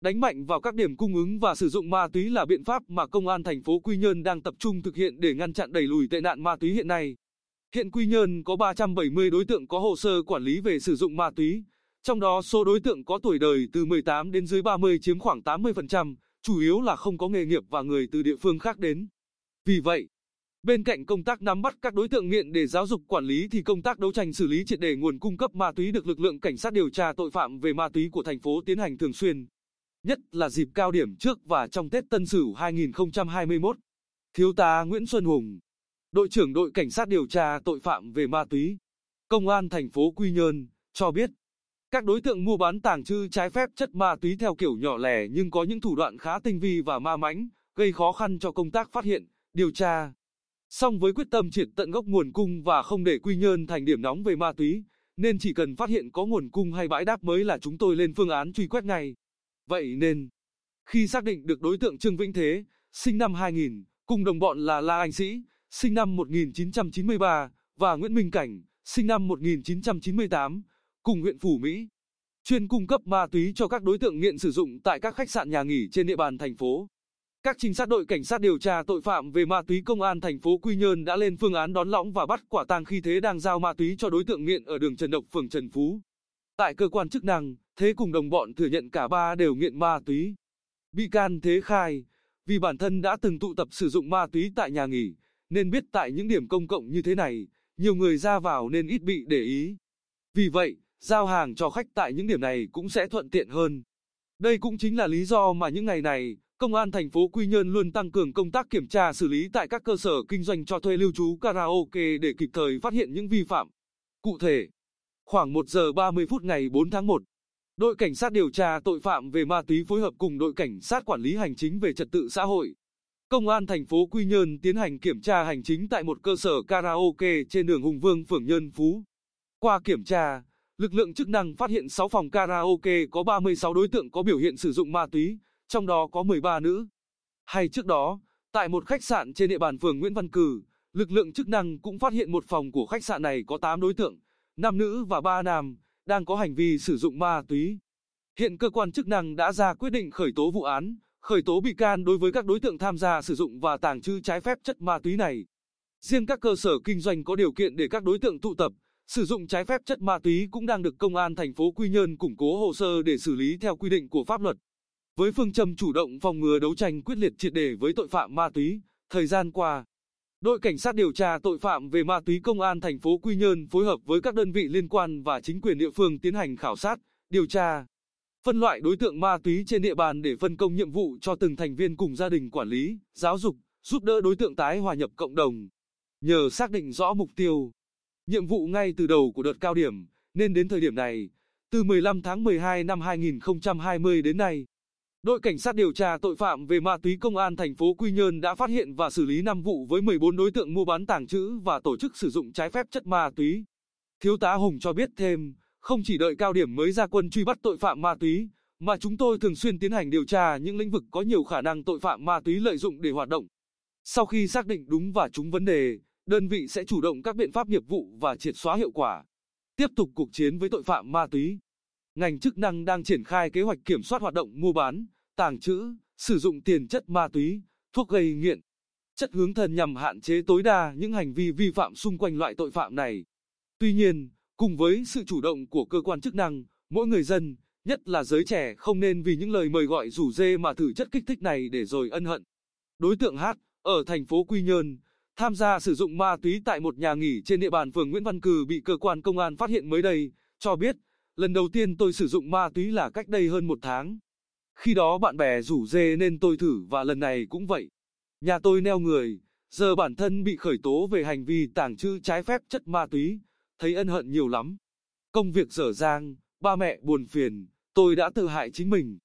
Đánh mạnh vào các điểm cung ứng và sử dụng ma túy là biện pháp mà công an thành phố Quy Nhơn đang tập trung thực hiện để ngăn chặn đẩy lùi tệ nạn ma túy hiện nay. Hiện Quy Nhơn có 370 đối tượng có hồ sơ quản lý về sử dụng ma túy, trong đó số đối tượng có tuổi đời từ 18 đến dưới 30 chiếm khoảng 80%, chủ yếu là không có nghề nghiệp và người từ địa phương khác đến. Vì vậy, bên cạnh công tác nắm bắt các đối tượng nghiện để giáo dục quản lý thì công tác đấu tranh xử lý triệt đề nguồn cung cấp ma túy được lực lượng cảnh sát điều tra tội phạm về ma túy của thành phố tiến hành thường xuyên, nhất là dịp cao điểm trước và trong Tết Tân Sửu 2021. Thiếu tá Nguyễn Xuân Hùng, đội trưởng đội cảnh sát điều tra tội phạm về ma túy, công an thành phố Quy Nhơn cho biết các đối tượng mua bán tàng trữ trái phép chất ma túy theo kiểu nhỏ lẻ nhưng có những thủ đoạn khá tinh vi và ma mãnh, gây khó khăn cho công tác phát hiện, điều tra. Song với quyết tâm triệt tận gốc nguồn cung và không để Quy Nhơn thành điểm nóng về ma túy, nên chỉ cần phát hiện có nguồn cung hay bãi đáp mới là chúng tôi lên phương án truy quét ngay. Vậy nên, khi xác định được đối tượng Trương Vĩnh Thế, sinh năm 2000, cùng đồng bọn là La Anh Sĩ, sinh năm 1993, và Nguyễn Minh Cảnh, sinh năm 1998, cùng huyện Phủ Mỹ, chuyên cung cấp ma túy cho các đối tượng nghiện sử dụng tại các khách sạn nhà nghỉ trên địa bàn thành phố. Các trinh sát đội cảnh sát điều tra tội phạm về ma túy công an thành phố Quy Nhơn đã lên phương án đón lõng và bắt quả tang khi Thế đang giao ma túy cho đối tượng nghiện ở đường Trần Độc, phường Trần Phú. Tại cơ quan chức năng, Thế cùng đồng bọn thừa nhận cả ba đều nghiện ma túy. Bị can Thế khai, vì bản thân đã từng tụ tập sử dụng ma túy tại nhà nghỉ, nên biết tại những điểm công cộng như thế này, nhiều người ra vào nên ít bị để ý. Vì vậy, giao hàng cho khách tại những điểm này cũng sẽ thuận tiện hơn. Đây cũng chính là lý do mà những ngày này, Công an thành phố Quy Nhơn luôn tăng cường công tác kiểm tra xử lý tại các cơ sở kinh doanh cho thuê lưu trú karaoke để kịp thời phát hiện những vi phạm. Cụ thể, khoảng 1 giờ 30 phút ngày 4 tháng 1, đội cảnh sát điều tra tội phạm về ma túy phối hợp cùng đội cảnh sát quản lý hành chính về trật tự xã hội. Công an thành phố Quy Nhơn tiến hành kiểm tra hành chính tại một cơ sở karaoke trên đường Hùng Vương, phường Nhơn Phú. Qua kiểm tra, lực lượng chức năng phát hiện 6 phòng karaoke có 36 đối tượng có biểu hiện sử dụng ma túy, trong đó có 13 nữ. Hay trước đó, tại một khách sạn trên địa bàn phường Nguyễn Văn Cử, lực lượng chức năng cũng phát hiện một phòng của khách sạn này có 8 đối tượng, 5 nữ và 3 nam, đang có hành vi sử dụng ma túy. Hiện cơ quan chức năng đã ra quyết định khởi tố vụ án, khởi tố bị can đối với các đối tượng tham gia sử dụng và tàng trữ trái phép chất ma túy này. Riêng các cơ sở kinh doanh có điều kiện để các đối tượng tụ tập, sử dụng trái phép chất ma túy cũng đang được công an thành phố Quy Nhơn củng cố hồ sơ để xử lý theo quy định của pháp luật. Với phương châm chủ động phòng ngừa đấu tranh quyết liệt triệt đề với tội phạm ma túy, thời gian qua, đội cảnh sát điều tra tội phạm về ma túy công an thành phố Quy Nhơn phối hợp với các đơn vị liên quan và chính quyền địa phương tiến hành khảo sát, điều tra, phân loại đối tượng ma túy trên địa bàn để phân công nhiệm vụ cho từng thành viên cùng gia đình quản lý, giáo dục, giúp đỡ đối tượng tái hòa nhập cộng đồng. Nhờ xác định rõ mục tiêu, nhiệm vụ ngay từ đầu của đợt cao điểm, nên đến thời điểm này, từ 15 tháng 12 năm 2020 đến nay, Đội cảnh sát điều tra tội phạm về ma túy công an thành phố Quy Nhơn đã phát hiện và xử lý 5 vụ với 14 đối tượng mua bán tàng trữ và tổ chức sử dụng trái phép chất ma túy. Thiếu tá Hùng cho biết thêm, không chỉ đợi cao điểm mới ra quân truy bắt tội phạm ma túy, mà chúng tôi thường xuyên tiến hành điều tra những lĩnh vực có nhiều khả năng tội phạm ma túy lợi dụng để hoạt động. Sau khi xác định đúng và trúng vấn đề, đơn vị sẽ chủ động các biện pháp nghiệp vụ và triệt xóa hiệu quả. Tiếp tục cuộc chiến với tội phạm ma túy ngành chức năng đang triển khai kế hoạch kiểm soát hoạt động mua bán, tàng trữ, sử dụng tiền chất ma túy, thuốc gây nghiện, chất hướng thần nhằm hạn chế tối đa những hành vi vi phạm xung quanh loại tội phạm này. Tuy nhiên, cùng với sự chủ động của cơ quan chức năng, mỗi người dân, nhất là giới trẻ không nên vì những lời mời gọi rủ dê mà thử chất kích thích này để rồi ân hận. Đối tượng H, ở thành phố Quy Nhơn, tham gia sử dụng ma túy tại một nhà nghỉ trên địa bàn phường Nguyễn Văn Cừ bị cơ quan công an phát hiện mới đây, cho biết Lần đầu tiên tôi sử dụng ma túy là cách đây hơn một tháng. Khi đó bạn bè rủ dê nên tôi thử và lần này cũng vậy. Nhà tôi neo người, giờ bản thân bị khởi tố về hành vi tàng trữ trái phép chất ma túy, thấy ân hận nhiều lắm. Công việc dở dang, ba mẹ buồn phiền, tôi đã tự hại chính mình.